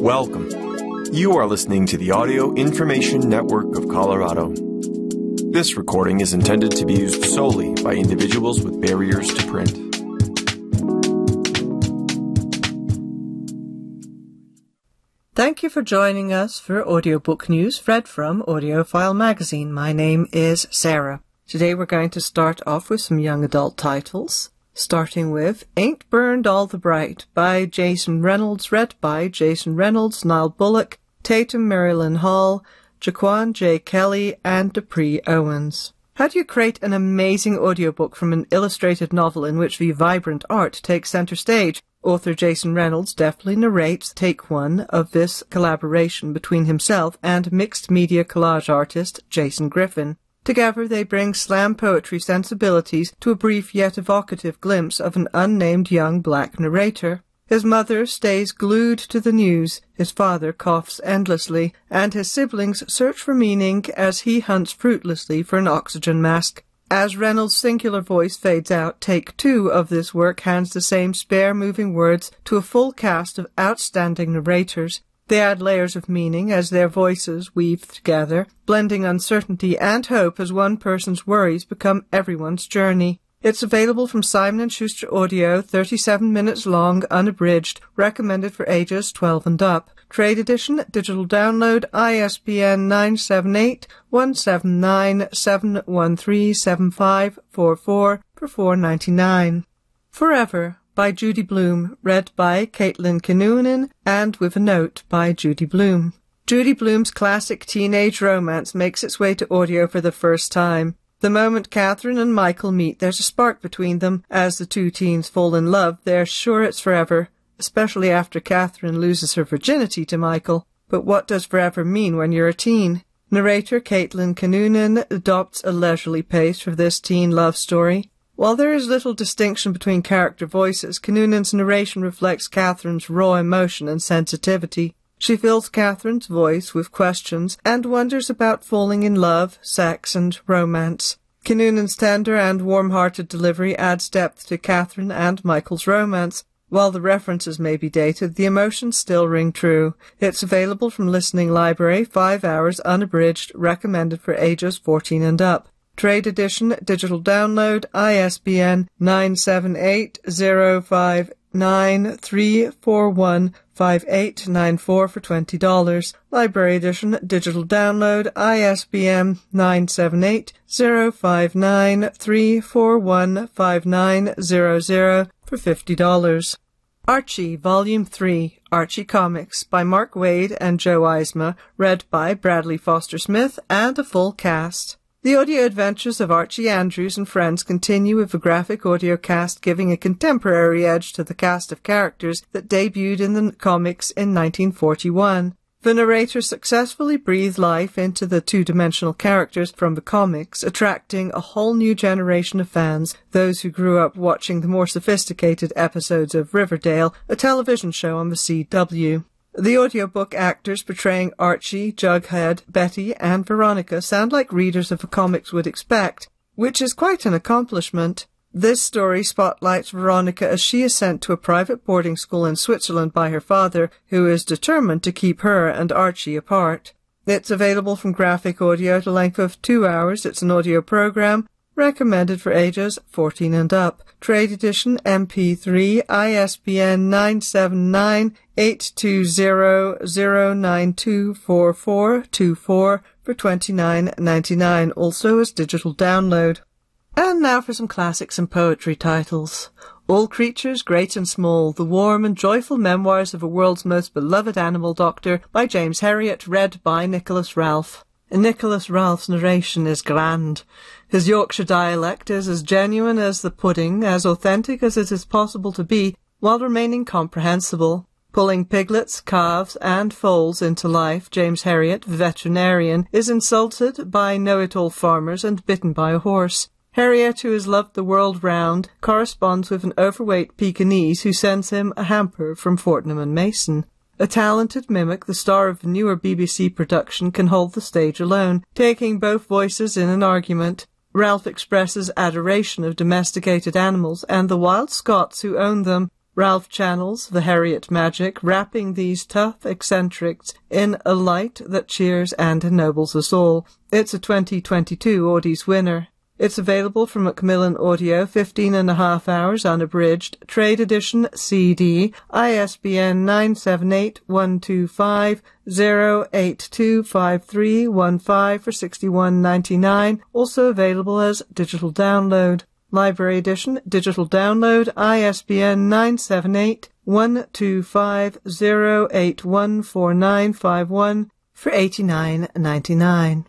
Welcome. You are listening to the Audio Information Network of Colorado. This recording is intended to be used solely by individuals with barriers to print. Thank you for joining us for audiobook news read from Audiophile magazine. My name is Sarah. Today we're going to start off with some young adult titles, starting with Ain't Burned All the Bright by Jason Reynolds, read by Jason Reynolds, Nile Bullock, Tatum Marilyn Hall, Jaquan J. Kelly, and Dupree Owens. How do you create an amazing audiobook from an illustrated novel in which the vibrant art takes center stage? Author Jason Reynolds deftly narrates take one of this collaboration between himself and mixed media collage artist Jason Griffin. Together they bring slam poetry sensibilities to a brief yet evocative glimpse of an unnamed young black narrator. His mother stays glued to the news, his father coughs endlessly, and his siblings search for meaning as he hunts fruitlessly for an oxygen mask. As Reynolds' singular voice fades out, take two of this work hands the same spare moving words to a full cast of outstanding narrators. They add layers of meaning as their voices weave together, blending uncertainty and hope as one person's worries become everyone's journey. It's available from Simon & Schuster Audio, 37 minutes long, unabridged, recommended for ages 12 and up. Trade edition, digital download, ISBN 978-179-713-7544 for 4.99. Forever by Judy Blume, read by Caitlin Kinnunen and with a note by Judy Blume. Judy Blume's classic teenage romance makes its way to audio for the first time. The moment Catherine and Michael meet, there's a spark between them. As the two teens fall in love, they're sure it's forever especially after Catherine loses her virginity to Michael. But what does forever mean when you're a teen? Narrator Caitlin Kinnunen adopts a leisurely pace for this teen love story. While there is little distinction between character voices, Kinnunen's narration reflects Catherine's raw emotion and sensitivity. She fills Catherine's voice with questions and wonders about falling in love, sex, and romance. Kinnunen's tender and warm-hearted delivery adds depth to Catherine and Michael's romance, while the references may be dated, the emotions still ring true. It's available from Listening Library, 5 hours, unabridged, recommended for ages 14 and up. Trade edition, digital download, ISBN 978-059-341-5894 for $20. Library edition, digital download, ISBN 978-059-341-5900 for $50. Archie, Volume 3, Archie Comics by Mark Waid and Joe Eisma, read by Bradley Foster Smith and a full cast. The audio adventures of Archie Andrews and friends continue with a graphic audio cast giving a contemporary edge to the cast of characters that debuted in the comics in 1941. The narrator successfully breathed life into the two-dimensional characters from the comics, attracting a whole new generation of fans, those who grew up watching the more sophisticated episodes of Riverdale, a television show on the CW. The audiobook actors portraying Archie, Jughead, Betty, and Veronica sound like readers of the comics would expect, which is quite an accomplishment. This story spotlights Veronica as she is sent to a private boarding school in Switzerland by her father, who is determined to keep her and Archie apart. It's available from Graphic Audio at a length of two hours. It's an audio program recommended for ages 14 and up. Trade edition MP3 ISBN 979-820-0924424 for 29.99 also as digital download. And now for some classics and poetry titles. All Creatures, Great and Small, the warm and joyful memoirs of a world's most beloved animal doctor by James Herriot, read by Nicholas Ralph. Nicholas Ralph's narration is grand. His Yorkshire dialect is as genuine as the pudding, as authentic as it is possible to be, while remaining comprehensible. Pulling piglets, calves, and foals into life, James Herriot, veterinarian, is insulted by know-it-all farmers and bitten by a horse. Herriot, who has loved the world round, corresponds with an overweight Pekingese who sends him a hamper from Fortnum and Mason. A talented mimic, the star of a newer BBC production, can hold the stage alone, taking both voices in an argument. Ralph expresses adoration of domesticated animals and the wild Scots who own them. Ralph channels the Herriot magic, wrapping these tough eccentrics in a light that cheers and ennobles us all. It's a 2022 Audies winner. It's available from Macmillan Audio, 15 and a half hours unabridged, trade edition CD, ISBN 978-125-0825315 for 61.99, also available as digital download. Library edition, digital download, ISBN 978 125 0814951 for 89.99.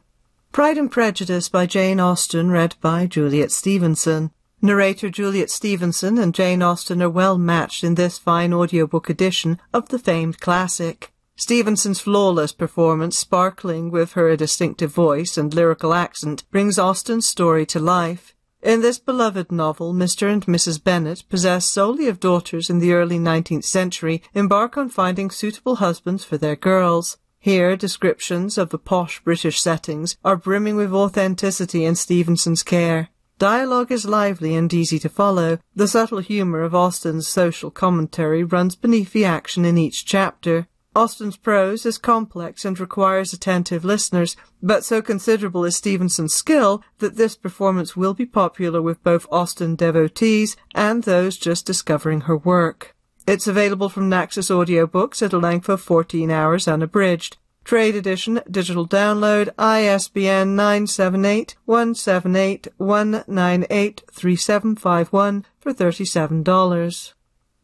Pride and Prejudice by Jane Austen, read by Juliet Stevenson. Narrator Juliet Stevenson and Jane Austen are well matched in this fine audiobook edition of the famed classic. Stevenson's flawless performance, sparkling with her distinctive voice and lyrical accent, brings Austen's story to life. In this beloved novel, Mr. and Mrs. Bennet, possessed solely of daughters in the early 19th century, embark on finding suitable husbands for their girls. Here, descriptions of the posh British settings are brimming with authenticity and Stevenson's care. Dialogue is lively and easy to follow. The subtle humour of Austen's social commentary runs beneath the action in each chapter. Austen's prose is complex and requires attentive listeners, but so considerable is Stevenson's skill that this performance will be popular with both Austen devotees and those just discovering her work. It's available from Naxos Audiobooks at a length of 14 hours unabridged. Trade edition, digital download, ISBN 978-178-198-3751 for $37.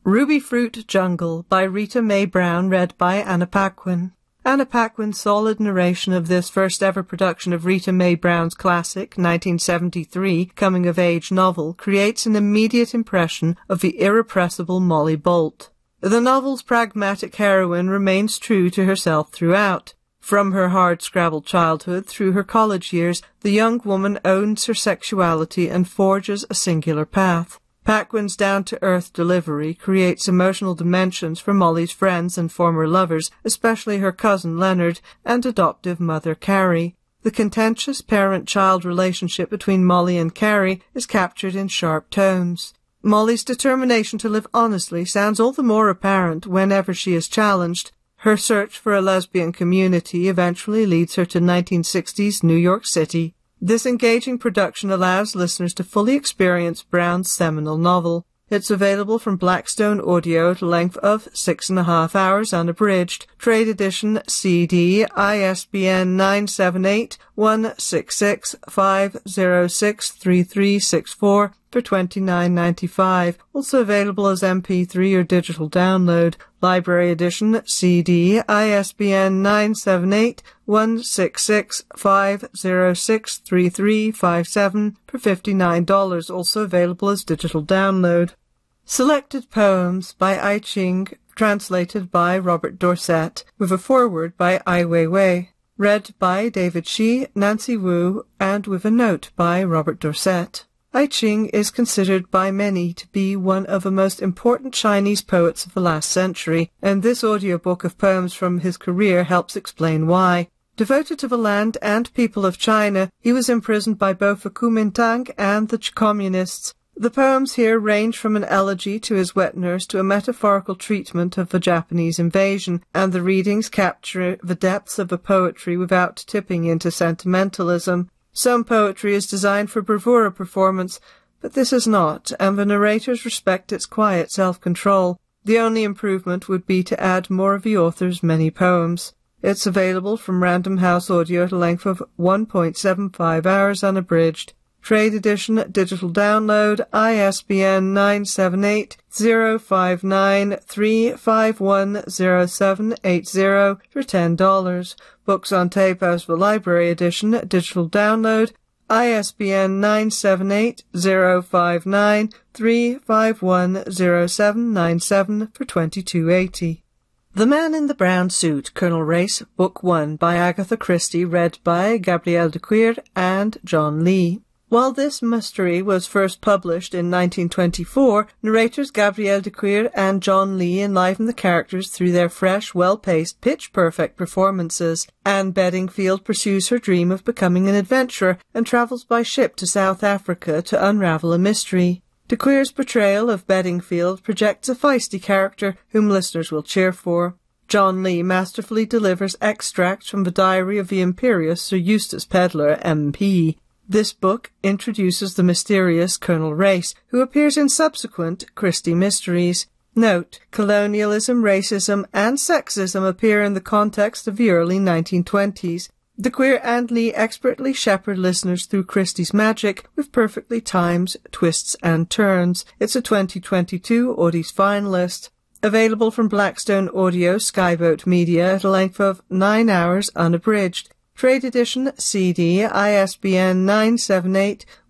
Rubyfruit Jungle by Rita Mae Brown read by Anna Paquin. Anna Paquin's solid narration of this first ever production of Rita Mae Brown's classic 1973 coming of age novel creates an immediate impression of the irrepressible Molly Bolt. The novel's pragmatic heroine remains true to herself throughout. From her hard-scrabble childhood through her college years, the young woman owns her sexuality and forges a singular path. Paquin's down-to-earth delivery creates emotional dimensions for Molly's friends and former lovers, especially her cousin Leonard and adoptive mother Carrie. The contentious parent-child relationship between Molly and Carrie is captured in sharp tones. Molly's determination to live honestly sounds all the more apparent whenever she is challenged. Her search for a lesbian community eventually leads her to 1960s New York City. This engaging production allows listeners to fully experience Brown's seminal novel. It's available from Blackstone Audio at a length of six and a half hours unabridged. Trade edition CD ISBN 978-166-506-3364 for $29.95. Also available as MP3 or digital download. Library edition CD ISBN 978-166-506-3357 for $59. Also available as digital download. Selected Poems by Ai Qing, translated by Robert Dorsett, with a foreword by Ai Weiwei. Read by David Shi, Nancy Wu, and with a note by Robert Dorsett. Ai Qing is considered by many to be one of the most important Chinese poets of the last century, and this audiobook of poems from his career helps explain why. Devoted to the land and people of China, he was imprisoned by both the Kuomintang and the Communists, the poems here range from an elegy to his wet nurse to a metaphorical treatment of the Japanese invasion, and the readings capture the depths of the poetry without tipping into sentimentalism. Some poetry is designed for bravura performance, but this is not, and the narrators respect its quiet self-control. The only improvement would be to add more of the author's many poems. It's available from Random House Audio at a length of 1.75 hours unabridged. Trade edition digital download ISBN 978-059-3510780 for $10. Books on tape as the library edition digital download ISBN 978-059-3510797 for 2280. The Man in the Brown Suit, Colonel Race, Book 1 by Agatha Christie, read by Gabrielle de Cuir and John Lee. While this mystery was first published in 1924, narrators Gabrielle de Cuir and John Lee enliven the characters through their fresh, well-paced, pitch-perfect performances. Anne Bedingfield pursues her dream of becoming an adventurer and travels by ship to South Africa to unravel a mystery. De Cuir's portrayal of Bedingfield projects a feisty character whom listeners will cheer for. John Lee masterfully delivers extracts from the diary of the imperious Sir Eustace Pedler, MP. This book introduces the mysterious Colonel Race, who appears in subsequent Christie Mysteries. Note, colonialism, racism, and sexism appear in the context of the early 1920s. De Cuir and Lee expertly shepherd listeners through Christie's magic with perfectly timed twists and turns. It's a 2022 Audies finalist. Available from Blackstone Audio Skyboat Media at a length of 9 hours unabridged. Trade edition CD ISBN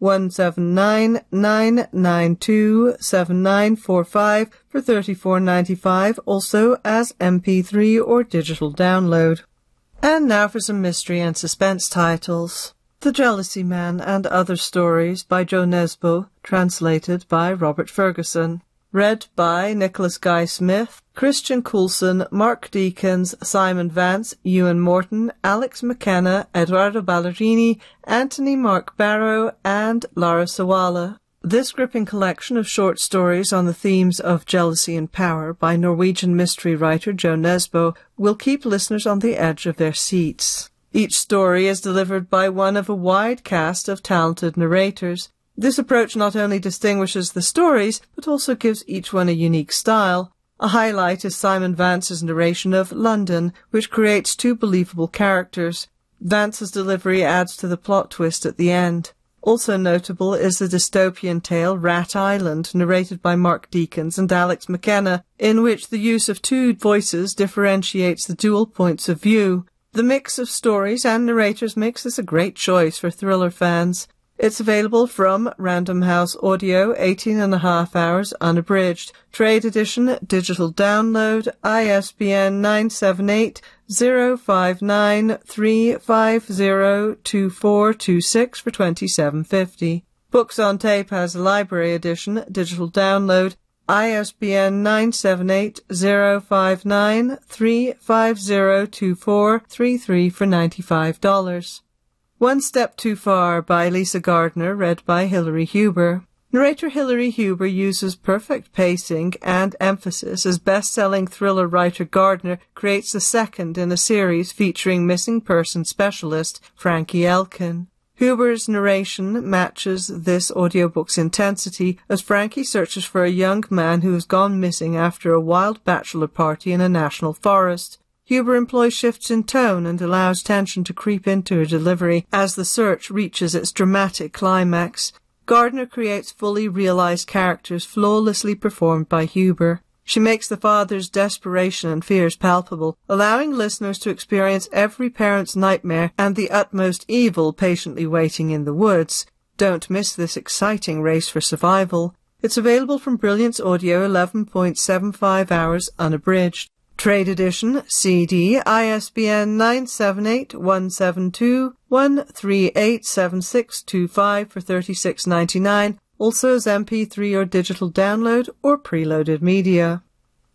978-179-992-7945 for 34.95 also as MP3 or digital download. And now for some mystery and suspense titles. The Jealousy Man and Other Stories by Jo Nesbø, translated by Robert Ferguson. Read by Nicholas Guy Smith, Christian Coulson, Mark Deakins, Simon Vance, Euan Morton, Alex McKenna, Eduardo Ballerini, Anthony Mark Barrow, and Lara Sawala. This gripping collection of short stories on the themes of jealousy and power by Norwegian mystery writer Jo Nesbo will keep listeners on the edge of their seats. Each story is delivered by one of a wide cast of talented narrators. This approach not only distinguishes the stories, but also gives each one a unique style. A highlight is Simon Vance's narration of London, which creates two believable characters. Vance's delivery adds to the plot twist at the end. Also notable is the dystopian tale Rat Island, narrated by Mark Deakins and Alex McKenna, in which the use of two voices differentiates the dual points of view. The mix of stories and narrators makes this a great choice for thriller fans. It's available from Random House Audio, 18 and a half hours unabridged. Trade edition, digital download, ISBN 978 059 3502426 for 27.50. Books on Tape has a library edition, digital download, ISBN 978 059 3502433 for $95. One Step Too Far by Lisa Gardner, read by Hillary Huber. Narrator Hillary Huber uses perfect pacing and emphasis as best-selling thriller writer Gardner creates the second in a series featuring missing person specialist Frankie Elkin. Huber's narration matches this audiobook's intensity as Frankie searches for a young man who has gone missing after a wild bachelor party in a national forest. Huber employs shifts in tone and allows tension to creep into her delivery as the search reaches its dramatic climax. Gardner creates fully realized characters flawlessly performed by Huber. She makes the father's desperation and fears palpable, allowing listeners to experience every parent's nightmare and the utmost evil patiently waiting in the woods. Don't miss this exciting race for survival. It's available from Brilliance Audio 11.75 hours unabridged. Trade Edition, CD, ISBN 978-172-1387625 for $36.99, also as MP3 or digital download or preloaded media.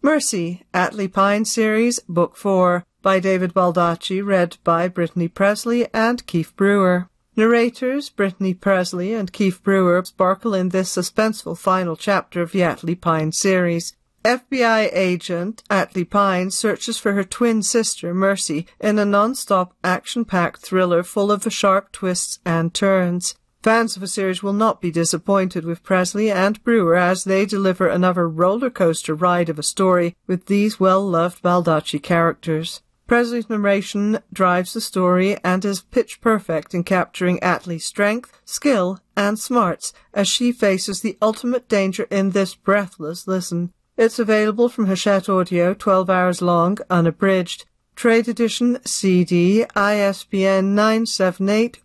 Mercy, Atlee Pine Series, Book 4, by David Baldacci, read by Brittany Pressley and Kyf Brewer. Narrators Brittany Pressley and Kyf Brewer sparkle in this suspenseful final chapter of the Atlee Pine series. FBI agent Atlee Pine searches for her twin sister, Mercy, in a non-stop action-packed thriller full of sharp twists and turns. Fans of the series will not be disappointed with Pressley and Brewer as they deliver another roller coaster ride of a story with these well-loved Baldacci characters. Pressley's narration drives the story and is pitch perfect in capturing Atlee's strength, skill, and smarts as she faces the ultimate danger in this breathless listen. It's available from Hachette Audio, 12 hours long, unabridged. Trade edition CD, ISBN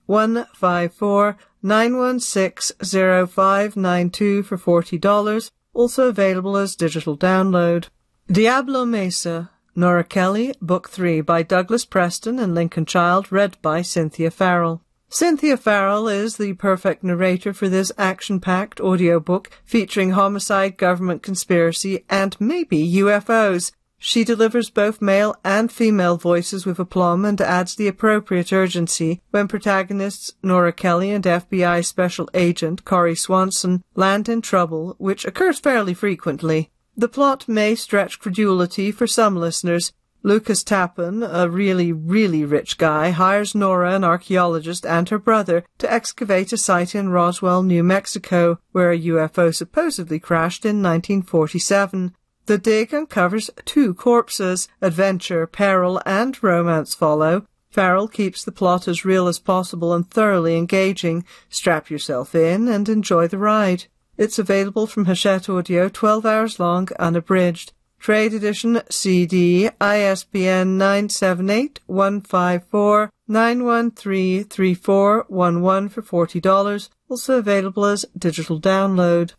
978-154-916-0592 for $40, also available as digital download. Diablo Mesa, Nora Kelly, Book 3 by Douglas Preston and Lincoln Child, read by Cynthia Farrell. Cynthia Farrell is the perfect narrator for this action-packed audiobook featuring homicide, government conspiracy, and maybe UFOs. She delivers both male and female voices with aplomb and adds the appropriate urgency when protagonists Nora Kelly and FBI Special Agent Corey Swanson land in trouble, which occurs fairly frequently. The plot may stretch credulity for some listeners. Lucas Tappan, a really, really rich guy, hires Nora, an archaeologist, and her brother to excavate a site in Roswell, New Mexico, where a UFO supposedly crashed in 1947. The dig uncovers two corpses. Adventure, peril, and romance follow. Farrell keeps the plot as real as possible and thoroughly engaging. Strap yourself in and enjoy the ride. It's available from Hachette Audio, 12 hours long, unabridged. Trade edition CD, ISBN 978 154 913 for $40. Also available as digital download.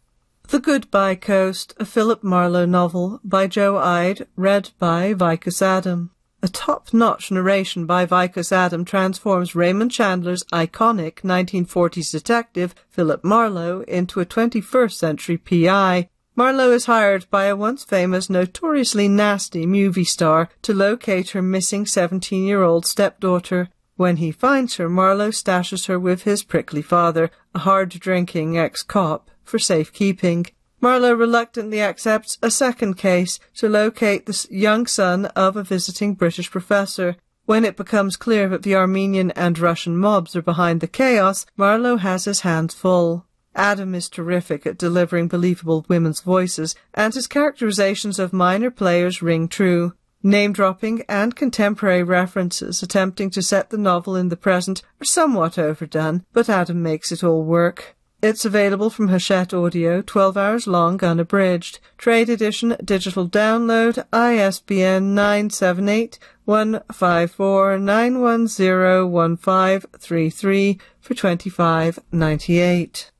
The Goodbye Coast, a Philip Marlowe novel by Joe Ide, read by Vikas Adam. A top-notch narration by Vikas Adam transforms Raymond Chandler's iconic 1940s detective, Philip Marlowe, into a 21st century PI. Marlowe is hired by a once famous, notoriously nasty movie star to locate her missing 17-year-old stepdaughter. When he finds her, Marlowe stashes her with his prickly father, a hard-drinking ex-cop for safekeeping. Marlowe reluctantly accepts a second case to locate the young son of a visiting British professor. When it becomes clear that the Armenian and Russian mobs are behind the chaos, Marlowe has his hands full. Adam is terrific at delivering believable women's voices, and his characterizations of minor players ring true. Name dropping and contemporary references attempting to set the novel in the present are somewhat overdone, but Adam makes it all work. It's available from Hachette Audio, 12 hours long, unabridged. Trade edition, digital download, ISBN 978 154 9101533 for 25.98.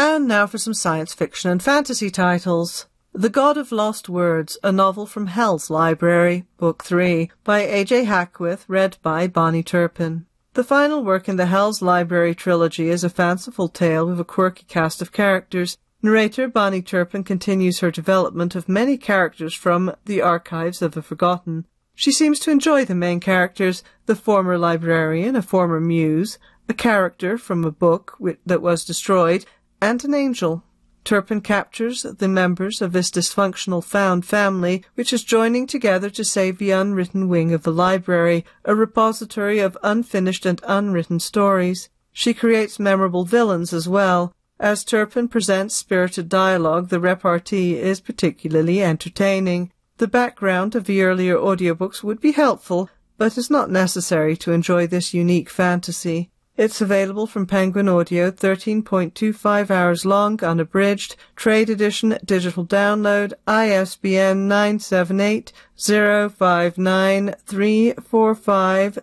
And now for some science fiction and fantasy titles. The God of Lost Words, a novel from Hell's Library, Book 3, by A.J. Hackwith, read by Bonnie Turpin. The final work in the Hell's Library trilogy is a fanciful tale with a quirky cast of characters. Narrator Bonnie Turpin continues her development of many characters from the archives of the forgotten. She seems to enjoy the main characters, the former librarian, a former muse, a character from a book that was destroyed, and an angel. Turpin captures the members of this dysfunctional found family, which is joining together to save the unwritten wing of the library, a repository of unfinished and unwritten stories. She creates memorable villains as well. As Turpin presents spirited dialogue, the repartee is particularly entertaining. The background of the earlier audiobooks would be helpful, but is not necessary to enjoy this unique fantasy. It's available from Penguin Audio, 13.25 hours long, unabridged, trade edition, digital download, ISBN 978 059 345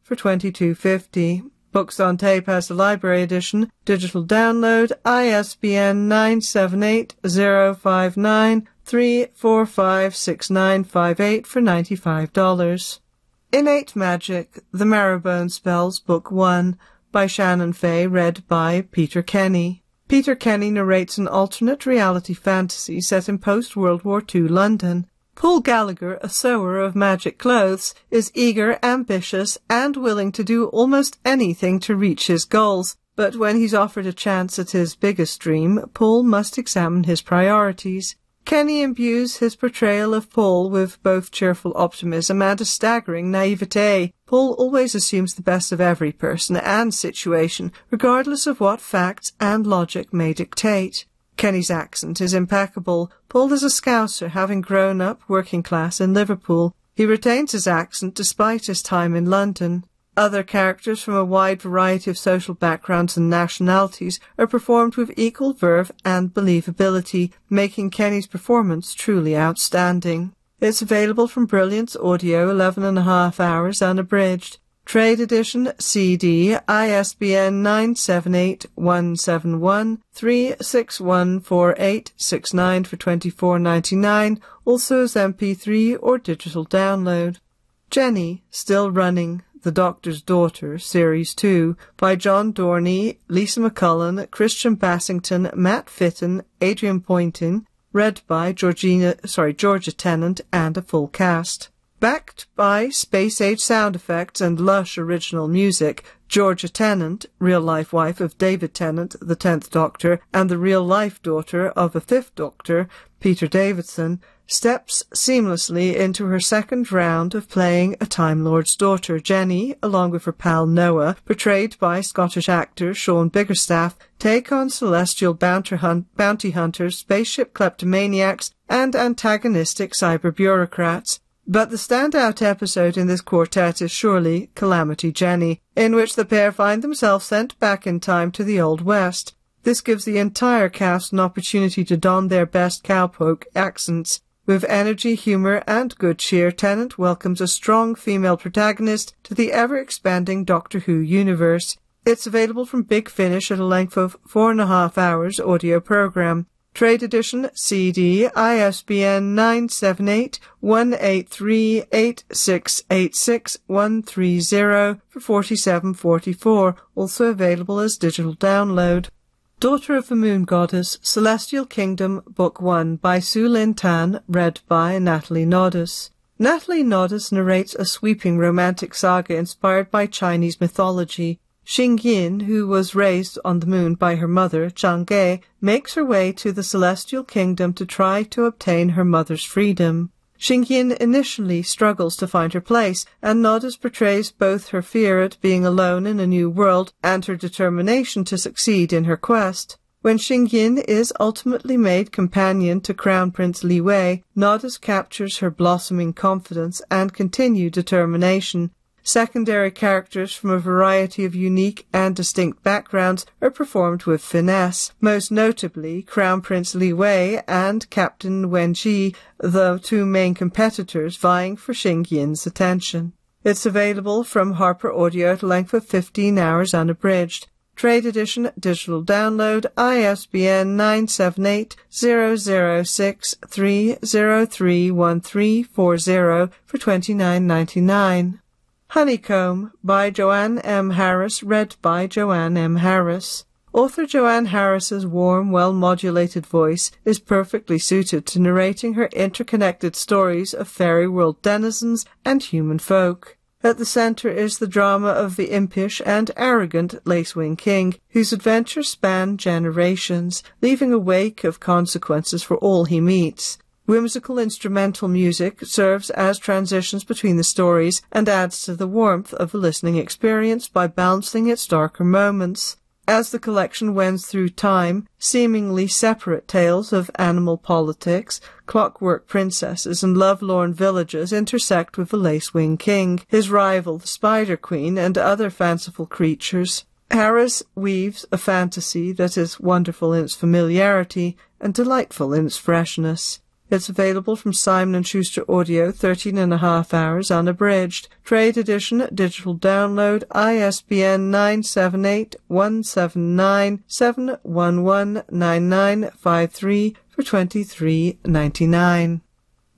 for 22.50. Books on tape has a library edition, digital download, ISBN 978 059 345 for $95. Innate Magic, The Marrowbone Spells, Book 1, by Shannon Fay, read by Peter Kenny. Peter Kenny narrates an alternate reality fantasy set in post-World War II London. Paul Gallagher, a sewer of magic clothes, is eager, ambitious, and willing to do almost anything to reach his goals. But when he's offered a chance at his biggest dream, Paul must examine his priorities. Kenny imbues his portrayal of Paul with both cheerful optimism and a staggering naivete. Paul always assumes the best of every person and situation, regardless of what facts and logic may dictate. Kenny's accent is impeccable. Paul is a Scouser, having grown up working class in Liverpool. He retains his accent despite his time in London. Other characters from a wide variety of social backgrounds and nationalities are performed with equal verve and believability, making Kenny's performance truly outstanding. It's available from Brilliance Audio, 11 and a half hours unabridged. Trade edition CD ISBN 978-171-3614869 for 24.99, also as MP3 or digital download. Jenny, still running. The Doctor's Daughter, Series 2, by John Dorney, Lisa McCullen, Christian Brassington, Matt Fitton, Adrian Poynton, read by Georgina, sorry, Georgia Tennant and a full cast. Backed by space age sound effects and lush original music, Georgia Tennant, real life wife of David Tennant, the tenth Doctor, and the real life daughter of a fifth Doctor, Peter Davidson, steps seamlessly into her second round of playing a Time Lord's daughter. Jenny, along with her pal Noah, portrayed by Scottish actor Sean Biggerstaff, take on celestial bounty hunters, spaceship kleptomaniacs, and antagonistic cyber bureaucrats. But the standout episode in this quartet is surely Calamity Jenny, in which the pair find themselves sent back in time to the Old West. This gives the entire cast an opportunity to don their best cowpoke accents. With energy, humour, and good cheer, Tennant welcomes a strong female protagonist to the ever-expanding Doctor Who universe. It's available from Big Finish at a length of four and a half hours audio program. Trade edition CD ISBN 978-183-8686-130 for 47.44, also available as digital download. Daughter of the Moon Goddess, Celestial Kingdom, Book 1 by Sue Lynn Tan, read by Natalie Naudus. Natalie Naudus narrates a sweeping romantic saga inspired by Chinese mythology. Xing Yin, who was raised on the moon by her mother, Chang'e, makes her way to the celestial kingdom to try to obtain her mother's freedom. Xing Yin initially struggles to find her place, and Naudus portrays both her fear at being alone in a new world and her determination to succeed in her quest. When Xing Yin is ultimately made companion to Crown Prince Li Wei, Naudus captures her blossoming confidence and continued determination, Secondary characters from a variety of unique and distinct backgrounds are performed with finesse, most notably Crown Prince Li Wei and Captain Wen Ji, the two main competitors vying for Xing Yin's attention. It's available from Harper Audio at a length of 15 hours unabridged. Trade edition digital download ISBN 978 006 3031340 for 29.99. Honeycomb by Joanne M. Harris, read by Joanne M. Harris. Author Joanne Harris's warm, well-modulated voice is perfectly suited to narrating her interconnected stories of fairy world denizens and human folk. At the center is the drama of the impish and arrogant Lacewing King, whose adventures span generations, leaving a wake of consequences for all he meets. Whimsical instrumental music serves as transitions between the stories and adds to the warmth of the listening experience by balancing its darker moments. As the collection wends through time, seemingly separate tales of animal politics, clockwork princesses, and love-lorn villages intersect with the Lace-Wing King, his rival, the Spider Queen, and other fanciful creatures. Harris weaves a fantasy that is wonderful in its familiarity and delightful in its freshness. It's available from Simon & Schuster Audio, 13 and a half hours unabridged. Trade edition, digital download, ISBN 978-179-711-9953 for 23.99.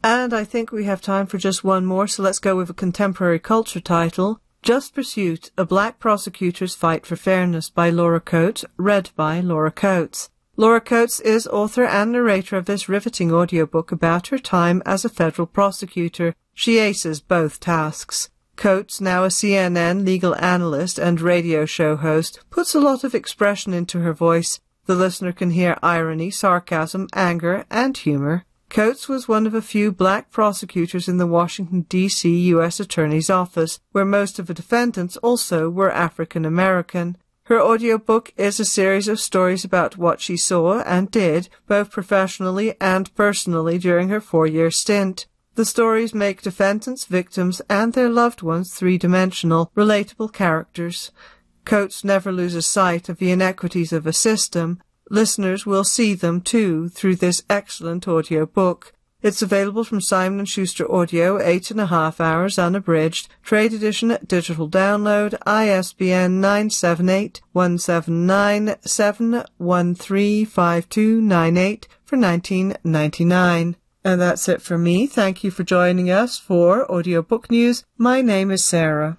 And I think we have time for just one more, so let's go with a contemporary culture title. Just Pursuit, A Black Prosecutor's Fight for Fairness by Laura Coates, read by Laura Coates. Laura Coates is author and narrator of this riveting audiobook about her time as a federal prosecutor. She aces both tasks. Coates, now a CNN legal analyst and radio show host, puts a lot of expression into her voice. The listener can hear irony, sarcasm, anger, and humor. Coates was one of a few black prosecutors in the Washington, D.C. U.S. Attorney's Office, where most of the defendants also were African American. Her audiobook is a series of stories about what she saw and did, both professionally and personally, during her four-year stint. The stories make defendants, victims, and their loved ones three-dimensional, relatable characters. Coates never loses sight of the inequities of a system. Listeners will see them too through this excellent audiobook. It's available from Simon & Schuster Audio, eight and a half hours unabridged, trade edition, digital download, ISBN 978-179-7135298 for 19.99. And that's it for me. Thank you for joining us for Audiobook News. My name is Sarah.